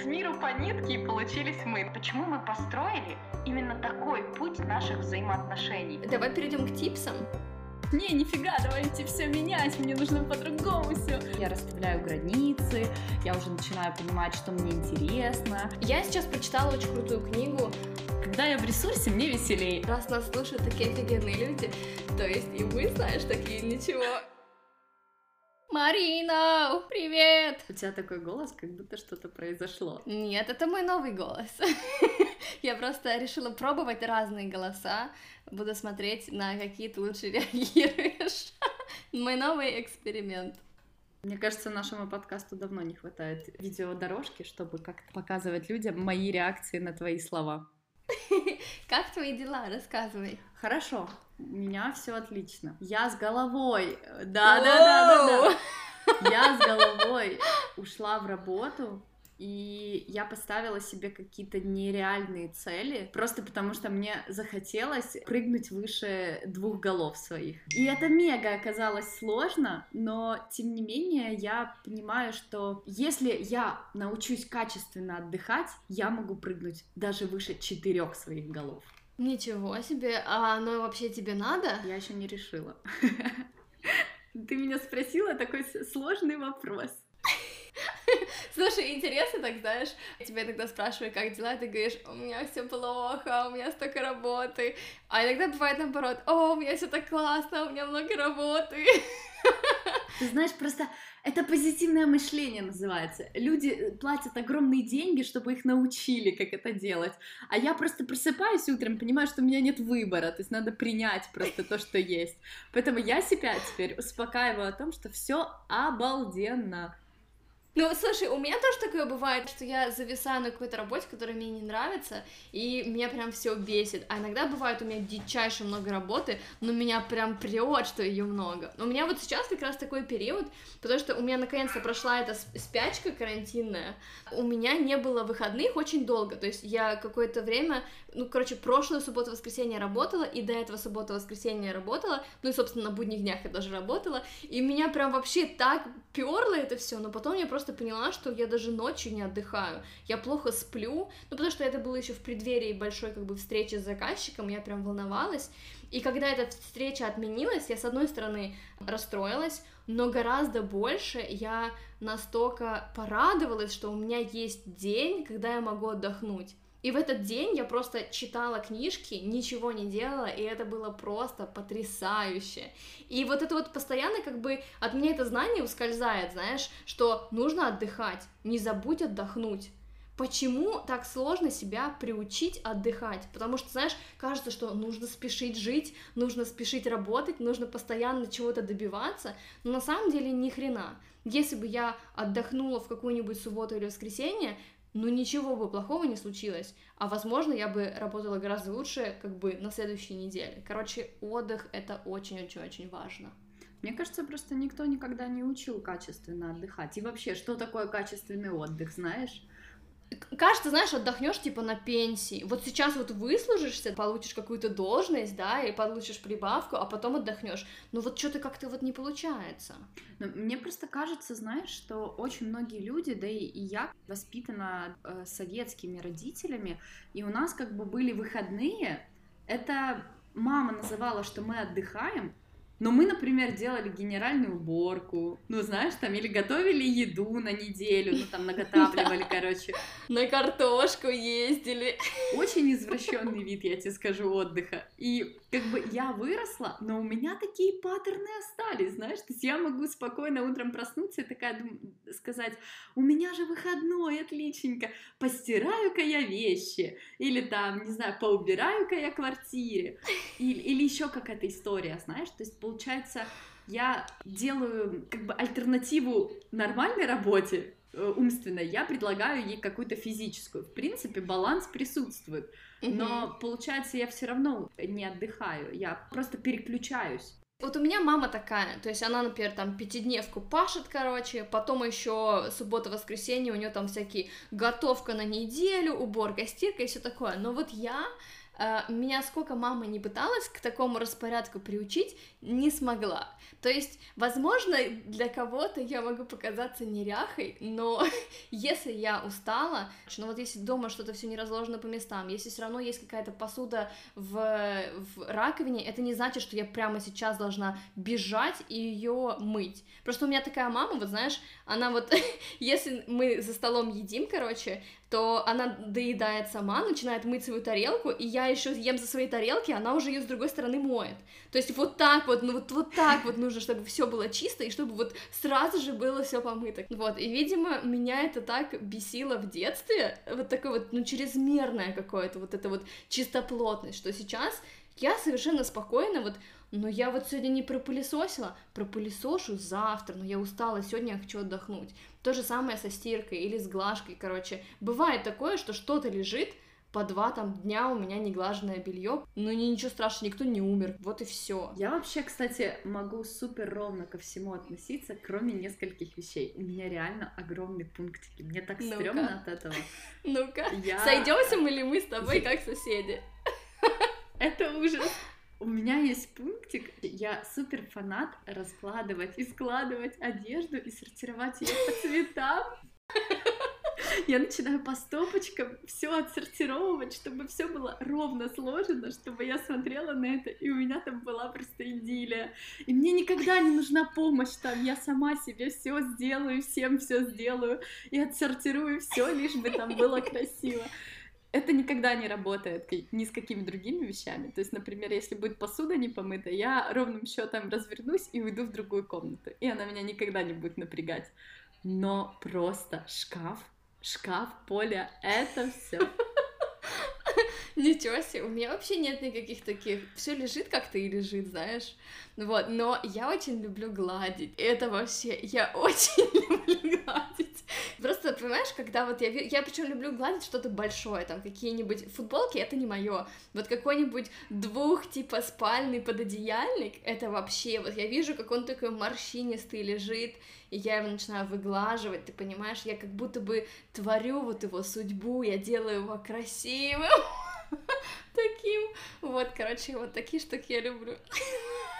С миру по нитке и получились мы. Почему мы построили именно такой путь наших взаимоотношений? Давай перейдем к типсам. Не, нифига, давайте все менять, мне нужно по-другому все. Я расставляю границы, я уже начинаю понимать, что мне интересно. Я сейчас прочитала очень крутую книгу. Когда я в ресурсе, мне веселее. Раз нас слушают такие офигенные люди, то есть и вы, знаешь, такие ничего. Марина, привет! У тебя такой голос, как будто что-то произошло. Нет, это мой новый голос. Я просто решила пробовать разные голоса. Буду смотреть, на какие ты лучше реагируешь. Мой новый эксперимент. Мне кажется, нашему подкасту давно не хватает видеодорожки, чтобы как-то показывать людям мои реакции на твои слова. Как твои дела? Рассказывай. Хорошо, у меня все отлично. Я с головой. Да, да, да, да, да. Я с головой ушла в работу, и я поставила себе какие-то нереальные цели, просто потому что мне захотелось прыгнуть выше двух голов своих. И это мега оказалось сложно, но тем не менее я понимаю, что если я научусь качественно отдыхать, я могу прыгнуть даже выше четырех своих голов. Ничего себе, а оно вообще тебе надо? Я еще не решила. Ты меня спросила такой сложный вопрос. Слушай, интересно так, знаешь, тебя иногда спрашивают, как дела, ты говоришь, у меня все плохо, у меня столько работы, а иногда бывает наоборот, о, у меня все так классно, у меня много работы. Ты знаешь, просто это позитивное мышление называется. Люди э, платят огромные деньги, чтобы их научили, как это делать. А я просто просыпаюсь утром, понимаю, что у меня нет выбора, то есть надо принять просто то, что есть. Поэтому я себя теперь успокаиваю о том, что все обалденно. Ну, слушай, у меня тоже такое бывает, что я зависаю на какой-то работе, которая мне не нравится, и меня прям все бесит. А иногда бывает у меня дичайше много работы, но меня прям прет, что ее много. У меня вот сейчас как раз такой период, потому что у меня наконец-то прошла эта спячка карантинная. У меня не было выходных очень долго, то есть я какое-то время, ну, короче, прошлую субботу-воскресенье работала, и до этого субботу-воскресенье работала, ну и, собственно, на будних днях я даже работала, и меня прям вообще так перло это все, но потом я просто просто поняла, что я даже ночью не отдыхаю, я плохо сплю, ну, потому что это было еще в преддверии большой, как бы, встречи с заказчиком, я прям волновалась, и когда эта встреча отменилась, я, с одной стороны, расстроилась, но гораздо больше я настолько порадовалась, что у меня есть день, когда я могу отдохнуть. И в этот день я просто читала книжки, ничего не делала, и это было просто потрясающе. И вот это вот постоянно как бы от меня это знание ускользает, знаешь, что нужно отдыхать, не забудь отдохнуть. Почему так сложно себя приучить отдыхать? Потому что, знаешь, кажется, что нужно спешить жить, нужно спешить работать, нужно постоянно чего-то добиваться, но на самом деле ни хрена. Если бы я отдохнула в какую-нибудь субботу или воскресенье, ну ничего бы плохого не случилось, а возможно я бы работала гораздо лучше как бы на следующей неделе. Короче, отдых это очень-очень-очень важно. Мне кажется, просто никто никогда не учил качественно отдыхать. И вообще, что такое качественный отдых, знаешь? Кажется, знаешь, отдохнешь типа на пенсии. Вот сейчас вот выслужишься, получишь какую-то должность, да, и получишь прибавку, а потом отдохнешь. Но вот что-то как-то вот не получается. Но мне просто кажется, знаешь, что очень многие люди, да и я воспитана э, советскими родителями, и у нас как бы были выходные. Это мама называла, что мы отдыхаем, но мы, например, делали генеральную уборку, ну, знаешь, там, или готовили еду на неделю, ну, там, наготавливали, короче. На картошку ездили. Очень извращенный вид, я тебе скажу, отдыха. И как бы я выросла, но у меня такие паттерны остались, знаешь, то есть я могу спокойно утром проснуться и такая сказать, у меня же выходной, отличненько, постираю-ка я вещи, или там, не знаю, поубираю-ка я квартире, или, или еще какая-то история, знаешь, то есть получается, я делаю как бы альтернативу нормальной работе, умственной, я предлагаю ей какую-то физическую. В принципе, баланс присутствует. Но получается, я все равно не отдыхаю, я просто переключаюсь. Вот у меня мама такая, то есть она, например, там пятидневку пашет, короче, потом еще суббота-воскресенье у нее там всякие готовка на неделю, уборка, стирка и все такое. Но вот я э, меня сколько мама не пыталась к такому распорядку приучить, не смогла. То есть, возможно, для кого-то я могу показаться неряхой, но если я устала, ну вот если дома что-то все не разложено по местам, если все равно есть какая-то посуда в, в раковине, это не значит, что я прямо сейчас должна бежать и ее мыть. Просто у меня такая мама, вот знаешь, она вот, если мы за столом едим, короче, то она доедает сама, начинает мыть свою тарелку, и я еще ем за своей тарелки, она уже ее с другой стороны моет. То есть вот так вот, ну вот, вот так вот нужно, чтобы все было чисто, и чтобы вот сразу же было все помыто. Вот, и, видимо, меня это так бесило в детстве, вот такое вот, ну, чрезмерное какое-то, вот это вот чистоплотность, что сейчас я совершенно спокойно вот но я вот сегодня не пропылесосила, пропылесошу завтра, но я устала, сегодня я хочу отдохнуть. То же самое со стиркой или с глажкой, короче. Бывает такое, что что-то лежит, по два там дня у меня неглаженное белье, но не ничего страшного, никто не умер, вот и все. Я вообще, кстати, могу супер ровно ко всему относиться, кроме нескольких вещей. У меня реально огромные пунктики, мне так ну стрёмно от этого. Ну-ка, я... сойдемся мы ли мы с тобой как соседи? Это ужас. У меня есть пунктик, я супер фанат раскладывать и складывать одежду и сортировать ее по цветам. Я начинаю по стопочкам все отсортировывать, чтобы все было ровно сложено, чтобы я смотрела на это, и у меня там была просто идиллия. И мне никогда не нужна помощь там, я сама себе все сделаю, всем все сделаю и отсортирую все, лишь бы там было красиво это никогда не работает ни с какими другими вещами. То есть, например, если будет посуда не помыта, я ровным счетом развернусь и уйду в другую комнату, и она меня никогда не будет напрягать. Но просто шкаф, шкаф, поле, это все. Ничего себе, у меня вообще нет никаких таких. Все лежит как-то и лежит, знаешь. Вот, но я очень люблю гладить. Это вообще, я очень люблю гладить. Просто, понимаешь, когда вот я... Я причем люблю гладить что-то большое, там, какие-нибудь футболки, это не мое. Вот какой-нибудь двух, типа, спальный пододеяльник, это вообще... Вот я вижу, как он такой морщинистый лежит, и я его начинаю выглаживать, ты понимаешь, я как будто бы творю вот его судьбу, я делаю его красивым. Таким. Вот, короче, вот такие штуки я люблю.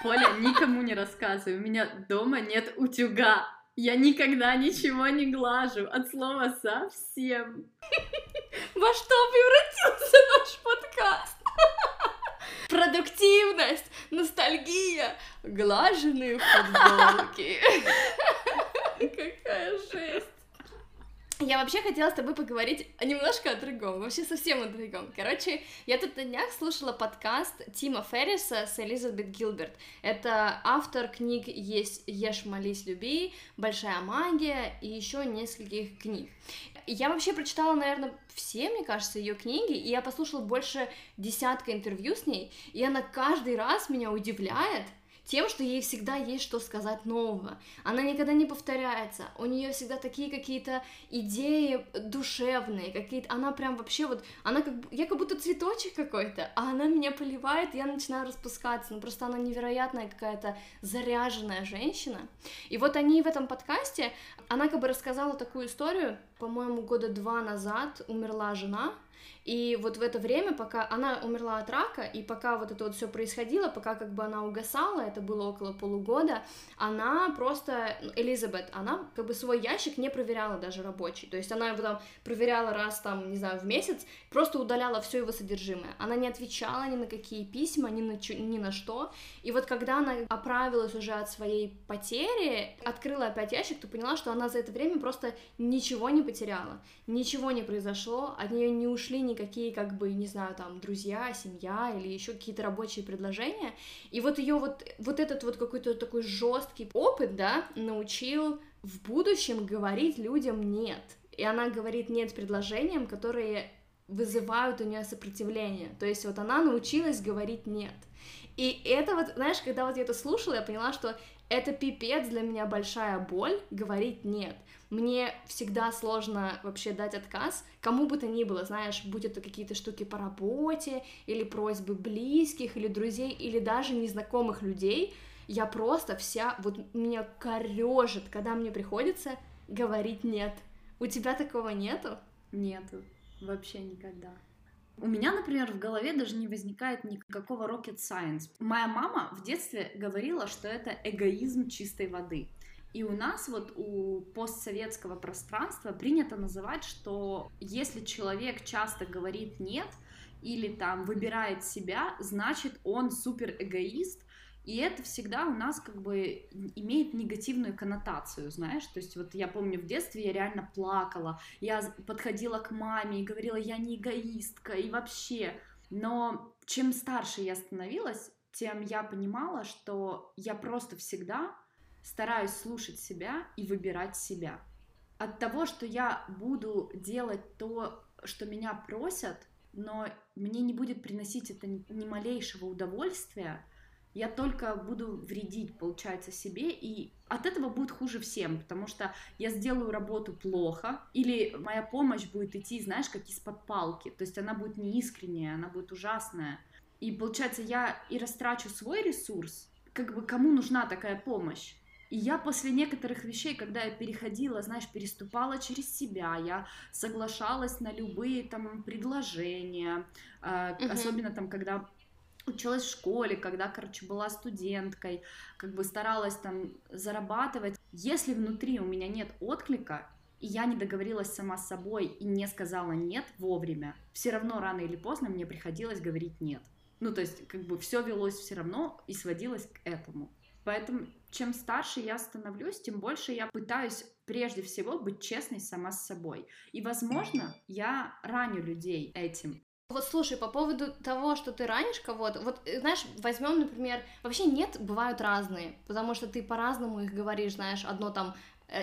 Поля, никому не рассказывай, у меня дома нет утюга. Я никогда ничего не глажу, от слова совсем. Во что превратился наш подкаст? Продуктивность, ностальгия, глаженные футболки. Какая жесть. Я вообще хотела с тобой поговорить немножко о другом, вообще совсем о другом. Короче, я тут на днях слушала подкаст Тима Ферриса с Элизабет Гилберт. Это автор книг есть «Ешь, молись, люби», «Большая магия» и еще нескольких книг. Я вообще прочитала, наверное, все, мне кажется, ее книги, и я послушала больше десятка интервью с ней, и она каждый раз меня удивляет, тем, что ей всегда есть что сказать нового. Она никогда не повторяется. У нее всегда такие какие-то идеи душевные, какие-то. Она прям вообще вот, она как я как будто цветочек какой-то, а она меня поливает, я начинаю распускаться. Ну просто она невероятная какая-то заряженная женщина. И вот они в этом подкасте, она как бы рассказала такую историю. По-моему, года два назад умерла жена и вот в это время, пока она умерла от рака, и пока вот это вот все происходило, пока как бы она угасала, это было около полугода, она просто, ну, Элизабет, она как бы свой ящик не проверяла даже рабочий, то есть она его там проверяла раз там, не знаю, в месяц, просто удаляла все его содержимое. Она не отвечала ни на какие письма, ни на, ни на что. И вот когда она оправилась уже от своей потери, открыла опять ящик, то поняла, что она за это время просто ничего не потеряла, ничего не произошло, от нее не ушли ни никакие, как бы, не знаю, там, друзья, семья или еще какие-то рабочие предложения. И вот ее вот, вот этот вот какой-то такой жесткий опыт, да, научил в будущем говорить людям нет. И она говорит нет предложениям, которые вызывают у нее сопротивление. То есть вот она научилась говорить нет. И это вот, знаешь, когда вот я это слушала, я поняла, что это пипец для меня большая боль говорить нет. Мне всегда сложно вообще дать отказ, кому бы то ни было, знаешь, будь это какие-то штуки по работе, или просьбы близких, или друзей, или даже незнакомых людей, я просто вся, вот меня корежит, когда мне приходится говорить нет. У тебя такого нету? Нету, вообще никогда. У меня, например, в голове даже не возникает никакого rocket science. Моя мама в детстве говорила, что это эгоизм чистой воды. И у нас вот у постсоветского пространства принято называть, что если человек часто говорит нет или там выбирает себя, значит он супер эгоист, и это всегда у нас как бы имеет негативную коннотацию, знаешь, то есть вот я помню в детстве я реально плакала, я подходила к маме и говорила, я не эгоистка и вообще, но чем старше я становилась, тем я понимала, что я просто всегда стараюсь слушать себя и выбирать себя. От того, что я буду делать то, что меня просят, но мне не будет приносить это ни малейшего удовольствия, я только буду вредить, получается, себе, и от этого будет хуже всем, потому что я сделаю работу плохо, или моя помощь будет идти, знаешь, как из-под палки, то есть она будет неискренняя, она будет ужасная. И получается, я и растрачу свой ресурс, как бы кому нужна такая помощь? И я после некоторых вещей, когда я переходила, знаешь, переступала через себя, я соглашалась на любые там предложения, угу. особенно там, когда училась в школе, когда, короче, была студенткой, как бы старалась там зарабатывать. Если внутри у меня нет отклика, и я не договорилась сама с собой и не сказала нет вовремя, все равно рано или поздно мне приходилось говорить нет. Ну, то есть, как бы все велось все равно и сводилось к этому. Поэтому, чем старше я становлюсь, тем больше я пытаюсь прежде всего быть честной сама с собой. И, возможно, я раню людей этим. Вот слушай, по поводу того, что ты ранишь кого-то, вот э, знаешь, возьмем, например, вообще нет, бывают разные, потому что ты по-разному их говоришь, знаешь, одно там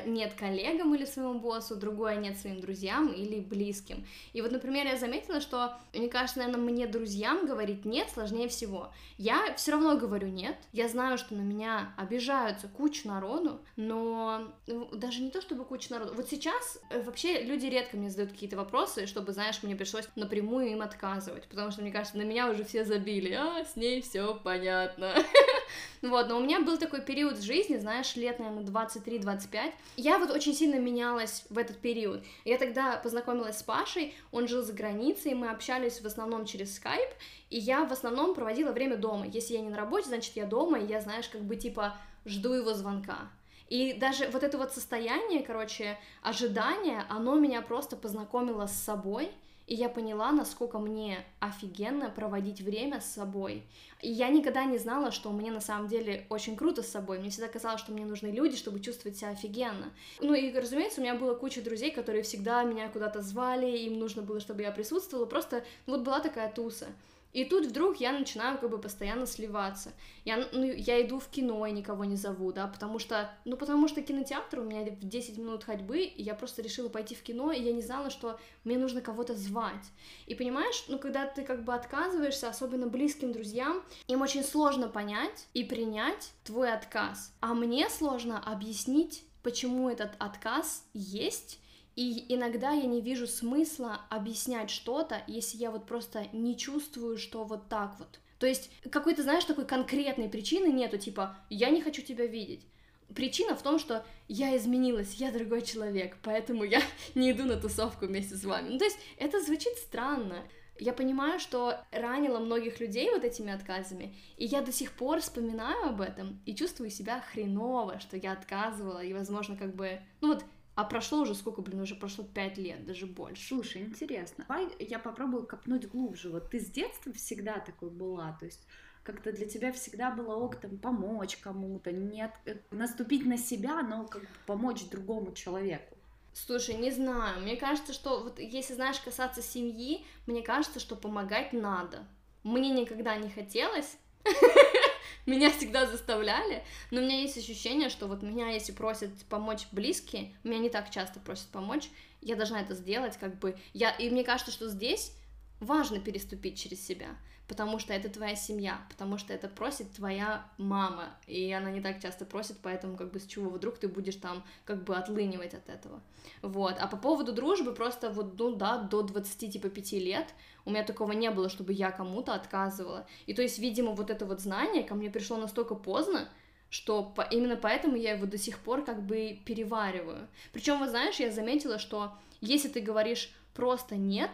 нет коллегам или своему боссу, другое нет своим друзьям или близким. И вот, например, я заметила, что, мне кажется, наверное, мне друзьям говорить нет сложнее всего. Я все равно говорю нет, я знаю, что на меня обижаются куча народу, но ну, даже не то, чтобы куча народу. Вот сейчас э, вообще люди редко мне задают какие-то вопросы, чтобы, знаешь, мне пришлось напрямую им отказывать, потому что, мне кажется, на меня уже все забили, а, с ней все понятно. Вот, но у меня был такой период в жизни, знаешь, лет, наверное, 23-25. Я вот очень сильно менялась в этот период. Я тогда познакомилась с Пашей, он жил за границей, мы общались в основном через скайп, и я в основном проводила время дома. Если я не на работе, значит, я дома, и я, знаешь, как бы, типа, жду его звонка. И даже вот это вот состояние, короче, ожидания, оно меня просто познакомило с собой, и я поняла, насколько мне офигенно проводить время с собой. И я никогда не знала, что мне на самом деле очень круто с собой. Мне всегда казалось, что мне нужны люди, чтобы чувствовать себя офигенно. Ну и, разумеется, у меня была куча друзей, которые всегда меня куда-то звали, им нужно было, чтобы я присутствовала. Просто ну, вот была такая туса. И тут вдруг я начинаю как бы постоянно сливаться. Я, ну, я иду в кино и никого не зову, да, потому что, ну, потому что кинотеатр у меня в 10 минут ходьбы, и я просто решила пойти в кино, и я не знала, что мне нужно кого-то звать. И понимаешь, ну, когда ты как бы отказываешься, особенно близким друзьям, им очень сложно понять и принять твой отказ. А мне сложно объяснить, почему этот отказ есть, и иногда я не вижу смысла объяснять что-то, если я вот просто не чувствую, что вот так вот. То есть какой-то, знаешь, такой конкретной причины нету, типа, я не хочу тебя видеть. Причина в том, что я изменилась, я другой человек, поэтому я не иду на тусовку вместе с вами. Ну, то есть это звучит странно. Я понимаю, что ранила многих людей вот этими отказами, и я до сих пор вспоминаю об этом и чувствую себя хреново, что я отказывала, и, возможно, как бы, ну вот, а прошло уже сколько, блин, уже прошло пять лет, даже больше. Слушай, интересно. Давай я попробую копнуть глубже. Вот ты с детства всегда такой была, то есть как-то для тебя всегда было ок там помочь кому-то, не от... Э, наступить на себя, но как бы помочь другому человеку. Слушай, не знаю. Мне кажется, что вот если знаешь касаться семьи, мне кажется, что помогать надо. Мне никогда не хотелось, меня всегда заставляли, но у меня есть ощущение, что вот меня, если просят помочь близкие, меня не так часто просят помочь, я должна это сделать, как бы, я, и мне кажется, что здесь важно переступить через себя, потому что это твоя семья, потому что это просит твоя мама, и она не так часто просит, поэтому как бы с чего вдруг ты будешь там как бы отлынивать от этого. Вот, а по поводу дружбы просто вот, ну да, до 20 типа 5 лет у меня такого не было, чтобы я кому-то отказывала. И то есть, видимо, вот это вот знание ко мне пришло настолько поздно, что по, именно поэтому я его до сих пор как бы перевариваю. Причем, вот знаешь, я заметила, что если ты говоришь просто нет,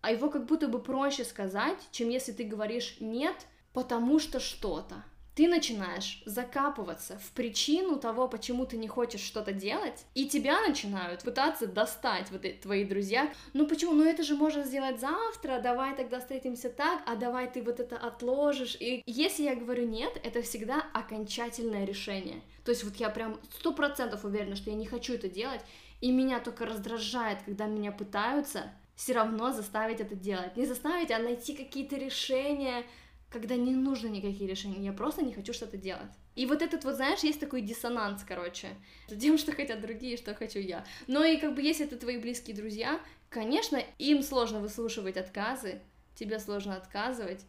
а его как будто бы проще сказать, чем если ты говоришь «нет», потому что что-то. Ты начинаешь закапываться в причину того, почему ты не хочешь что-то делать, и тебя начинают пытаться достать вот эти твои друзья. Ну почему? Ну это же можно сделать завтра, давай тогда встретимся так, а давай ты вот это отложишь. И если я говорю нет, это всегда окончательное решение. То есть вот я прям сто процентов уверена, что я не хочу это делать, и меня только раздражает, когда меня пытаются все равно заставить это делать. Не заставить, а найти какие-то решения, когда не нужно никакие решения, я просто не хочу что-то делать. И вот этот вот, знаешь, есть такой диссонанс, короче, с тем, что хотят другие, что хочу я. Но и как бы если это твои близкие друзья, конечно, им сложно выслушивать отказы, тебе сложно отказывать.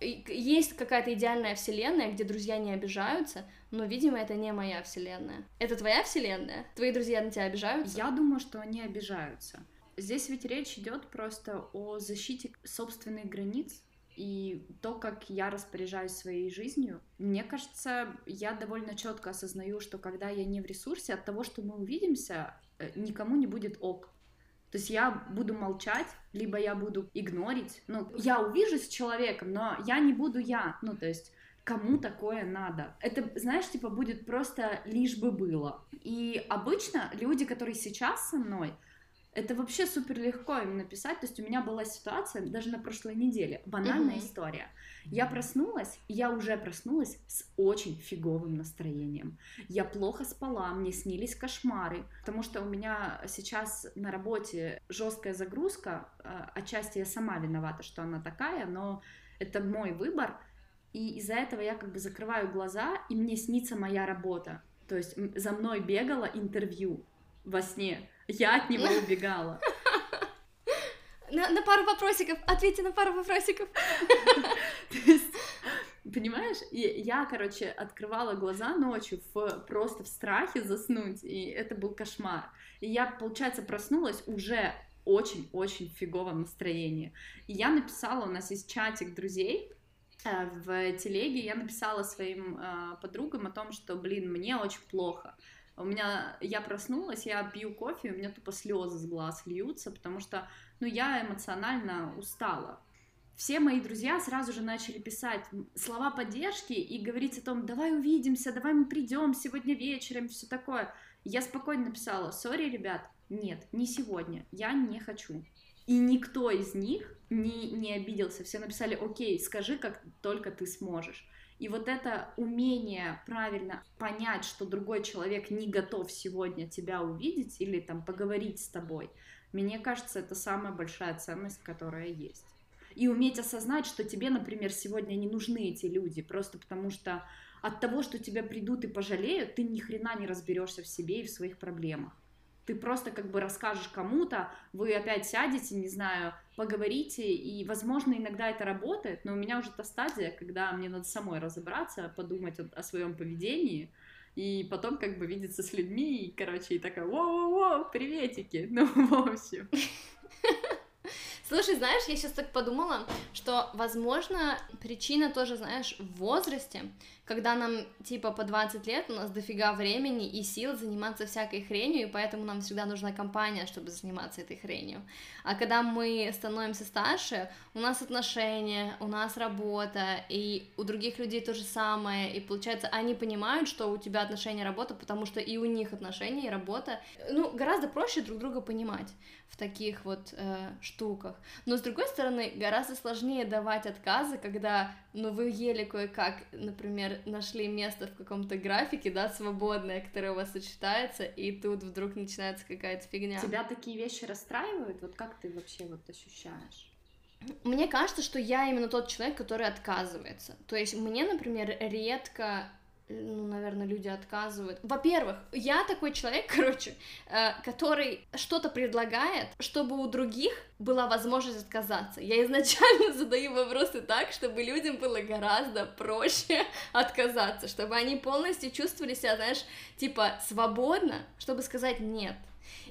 Есть какая-то идеальная вселенная, где друзья не обижаются, но, видимо, это не моя вселенная. Это твоя вселенная? Твои друзья на тебя обижаются? Я думаю, что они обижаются. Здесь ведь речь идет просто о защите собственных границ, и то, как я распоряжаюсь своей жизнью, мне кажется, я довольно четко осознаю, что когда я не в ресурсе, от того, что мы увидимся, э, никому не будет ок. То есть я буду молчать, либо я буду игнорить. Ну, я увижусь с человеком, но я не буду я. Ну, то есть кому такое надо. Это, знаешь, типа будет просто лишь бы было. И обычно люди, которые сейчас со мной, это вообще супер легко им написать. То есть у меня была ситуация даже на прошлой неделе. Банальная mm-hmm. история. Я проснулась, я уже проснулась с очень фиговым настроением. Я плохо спала, мне снились кошмары, потому что у меня сейчас на работе жесткая загрузка. А, отчасти я сама виновата, что она такая, но это мой выбор. И из-за этого я как бы закрываю глаза, и мне снится моя работа. То есть за мной бегало интервью во сне. Я от него убегала. На, на пару вопросиков, ответьте на пару вопросиков. Понимаешь, и я, короче, открывала глаза ночью в, просто в страхе заснуть, и это был кошмар. И я, получается, проснулась уже очень-очень фиговом настроении. И я написала, у нас есть чатик друзей, э, в телеге я написала своим э, подругам о том, что, блин, мне очень плохо. У меня, я проснулась, я пью кофе, у меня тупо слезы с глаз льются, потому что, ну, я эмоционально устала. Все мои друзья сразу же начали писать слова поддержки и говорить о том, давай увидимся, давай мы придем сегодня вечером, все такое. Я спокойно написала, сори, ребят, нет, не сегодня, я не хочу. И никто из них не, не обиделся, все написали, окей, скажи, как только ты сможешь. И вот это умение правильно понять, что другой человек не готов сегодня тебя увидеть или там поговорить с тобой, мне кажется, это самая большая ценность, которая есть. И уметь осознать, что тебе, например, сегодня не нужны эти люди, просто потому что от того, что тебя придут и пожалеют, ты ни хрена не разберешься в себе и в своих проблемах ты просто как бы расскажешь кому-то, вы опять сядете, не знаю, поговорите, и, возможно, иногда это работает, но у меня уже та стадия, когда мне надо самой разобраться, подумать о, о своем поведении, и потом как бы видеться с людьми, и, короче, и такая, воу-воу-воу, приветики, ну, в общем. Слушай, знаешь, я сейчас так подумала, что, возможно, причина тоже, знаешь, в возрасте, когда нам типа по 20 лет, у нас дофига времени и сил заниматься всякой хренью, и поэтому нам всегда нужна компания, чтобы заниматься этой хренью. А когда мы становимся старше, у нас отношения, у нас работа, и у других людей то же самое, и получается, они понимают, что у тебя отношения, работа, потому что и у них отношения и работа, ну, гораздо проще друг друга понимать в таких вот э, штуках. Но с другой стороны, гораздо сложнее давать отказы, когда, ну, вы еле кое-как, например, нашли место в каком-то графике, да, свободное, которое у вас сочетается, и тут вдруг начинается какая-то фигня. Тебя такие вещи расстраивают? Вот как ты вообще вот ощущаешь? Мне кажется, что я именно тот человек, который отказывается. То есть мне, например, редко ну, наверное, люди отказывают. Во-первых, я такой человек, короче, э, который что-то предлагает, чтобы у других была возможность отказаться. Я изначально задаю вопросы так, чтобы людям было гораздо проще отказаться, чтобы они полностью чувствовали себя, знаешь, типа свободно, чтобы сказать нет.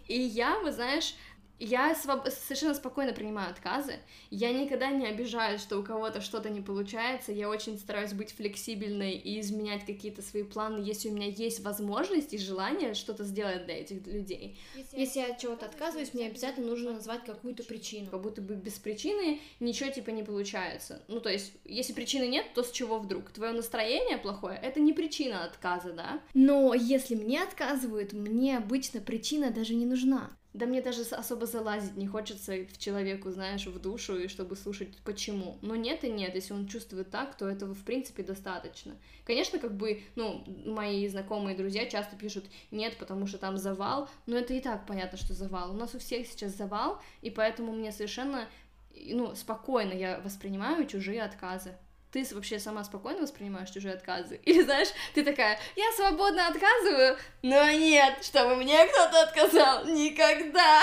И я, вы знаешь, Я своб- совершенно спокойно принимаю отказы. Я никогда не обижаюсь, что у кого-то что-то не получается. Я очень стараюсь быть флексибельной и изменять какие-то свои планы, если у меня есть возможность и желание что-то сделать для этих людей. Если я от чего-то отказываюсь, мне обязательно нужно назвать какую-то причину. Как будто бы без причины ничего типа не получается. Ну, то есть, если причины нет, то с чего вдруг? Твое настроение плохое это не причина отказа, да? Но если мне отказывают, мне обычно причина даже не нужна. Да мне даже особо залазить не хочется в человеку, знаешь, в душу, и чтобы слушать почему. Но нет и нет, если он чувствует так, то этого в принципе достаточно. Конечно, как бы, ну, мои знакомые друзья часто пишут нет, потому что там завал, но это и так понятно, что завал. У нас у всех сейчас завал, и поэтому мне совершенно, ну, спокойно я воспринимаю чужие отказы ты вообще сама спокойно воспринимаешь чужие отказы? Или знаешь, ты такая, я свободно отказываю, но нет, чтобы мне кто-то отказал, никогда.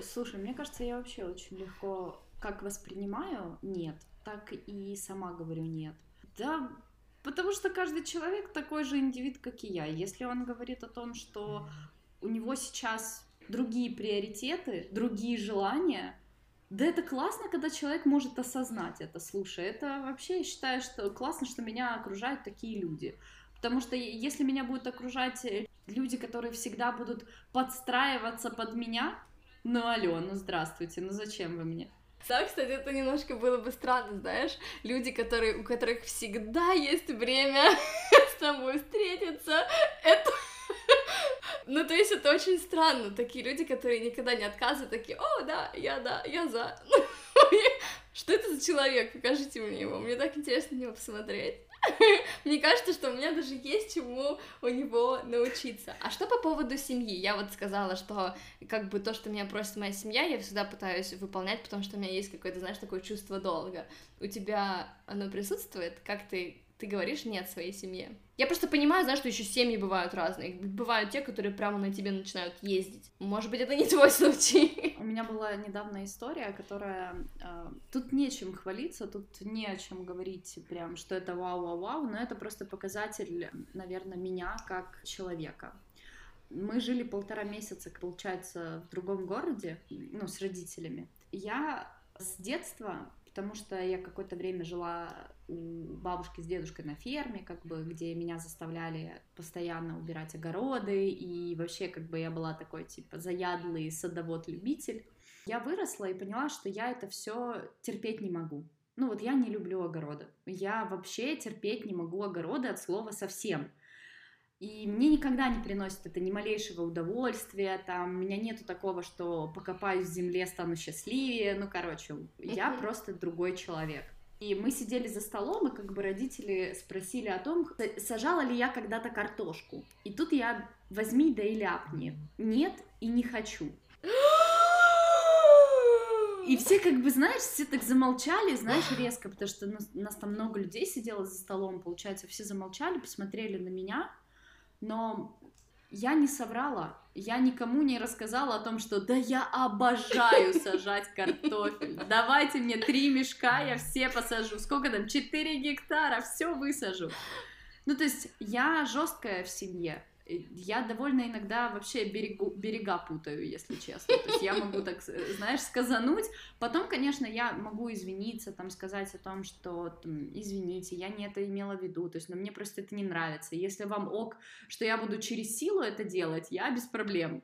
Слушай, мне кажется, я вообще очень легко как воспринимаю нет, так и сама говорю нет. Да, потому что каждый человек такой же индивид, как и я. Если он говорит о том, что у него сейчас другие приоритеты, другие желания, да это классно, когда человек может осознать это, слушай, это вообще я считаю, что классно, что меня окружают такие люди. Потому что если меня будут окружать э, люди, которые всегда будут подстраиваться под меня, ну алло, ну здравствуйте, ну зачем вы мне? Да, кстати, это немножко было бы странно, знаешь, люди, которые, у которых всегда есть время с тобой встретиться, это ну, то есть это очень странно. Такие люди, которые никогда не отказывают, такие, о, да, я да, я за. Что это за человек? Покажите мне его. Мне так интересно на него посмотреть. Мне кажется, что у меня даже есть чему у него научиться. А что по поводу семьи? Я вот сказала, что как бы то, что меня просит моя семья, я всегда пытаюсь выполнять, потому что у меня есть какое-то, знаешь, такое чувство долга. У тебя оно присутствует? Как ты ты говоришь нет своей семье. Я просто понимаю, знаешь, что еще семьи бывают разные. Бывают те, которые прямо на тебе начинают ездить. Может быть, это не твой случай. У меня была недавно история, которая... Э, тут нечем хвалиться, тут не о чем говорить прям, что это вау-вау-вау, но это просто показатель, наверное, меня как человека. Мы жили полтора месяца, получается, в другом городе, ну, с родителями. Я с детства потому что я какое-то время жила у бабушки с дедушкой на ферме, как бы, где меня заставляли постоянно убирать огороды, и вообще, как бы, я была такой, типа, заядлый садовод-любитель. Я выросла и поняла, что я это все терпеть не могу. Ну вот я не люблю огороды. Я вообще терпеть не могу огороды от слова совсем. И мне никогда не приносит это ни малейшего удовольствия, там, у меня нету такого, что покопаюсь в земле, стану счастливее, ну, короче, я просто другой человек. И мы сидели за столом, и как бы родители спросили о том, сажала ли я когда-то картошку. И тут я возьми да и ляпни. Нет и не хочу. И все как бы, знаешь, все так замолчали, знаешь, резко, потому что нас, нас там много людей сидело за столом, получается, все замолчали, посмотрели на меня, но я не соврала, я никому не рассказала о том, что да я обожаю сажать картофель, давайте мне три мешка, я все посажу, сколько там, 4 гектара, все высажу. Ну, то есть я жесткая в семье, я довольно иногда вообще берегу, берега путаю, если честно. То есть я могу так, э, знаешь, сказануть. Потом, конечно, я могу извиниться, там, сказать о том, что, там, извините, я не это имела в виду. То есть, но мне просто это не нравится. Если вам ок, что я буду через силу это делать, я без проблем.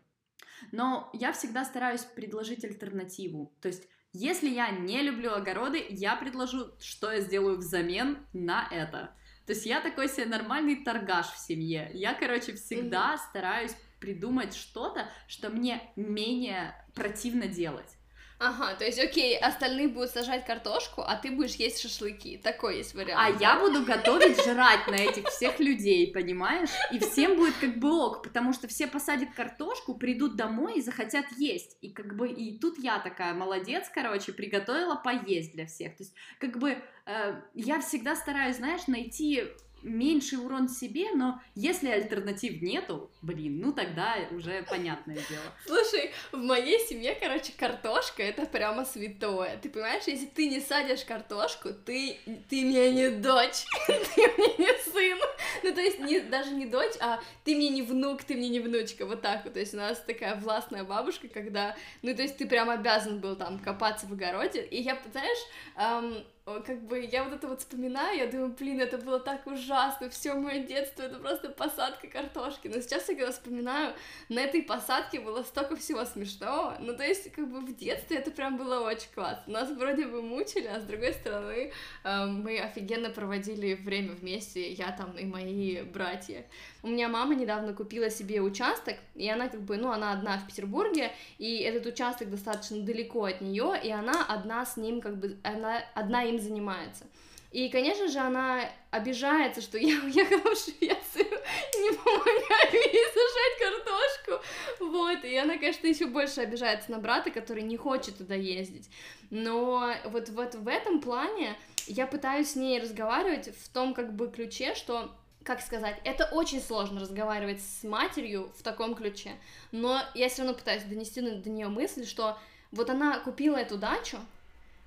Но я всегда стараюсь предложить альтернативу. То есть, если я не люблю огороды, я предложу, что я сделаю взамен на это. То есть я такой себе нормальный торгаш в семье. Я, короче, всегда mm-hmm. стараюсь придумать что-то, что мне менее противно делать. Ага, то есть, окей, остальные будут сажать картошку, а ты будешь есть шашлыки. Такой есть вариант. А я буду готовить жрать на этих всех людей, понимаешь? И всем будет как бы ок, потому что все посадят картошку, придут домой и захотят есть. И как бы, и тут я такая, молодец, короче, приготовила поесть для всех. То есть, как бы, э, я всегда стараюсь, знаешь, найти меньший урон себе, но если альтернатив нету, блин, ну тогда уже понятное дело. Слушай, в моей семье, короче, картошка это прямо святое. Ты понимаешь, если ты не садишь картошку, ты, ты мне не дочь, ты мне не сын. Ну, то есть, не, даже не дочь, а ты мне не внук, ты мне не внучка, вот так вот. То есть, у нас такая властная бабушка, когда, ну, то есть, ты прям обязан был там копаться в огороде. И я, знаешь, эм, как бы я вот это вот вспоминаю, я думаю, блин, это было так ужасно, все мое детство, это просто посадка картошки. Но сейчас я когда вспоминаю, на этой посадке было столько всего смешного. Ну, то есть, как бы в детстве это прям было очень классно. Нас вроде бы мучили, а с другой стороны, э, мы офигенно проводили время вместе, я там и мои братья. У меня мама недавно купила себе участок, и она как бы, ну, она одна в Петербурге, и этот участок достаточно далеко от нее, и она одна с ним, как бы, она одна им занимается. И, конечно же, она обижается, что я уехала в Швецию, не помогаю ей сажать картошку. Вот, и она, конечно, еще больше обижается на брата, который не хочет туда ездить. Но вот, вот в этом плане я пытаюсь с ней разговаривать в том как бы ключе, что как сказать, это очень сложно разговаривать с матерью в таком ключе, но я все равно пытаюсь донести до нее мысль, что вот она купила эту дачу,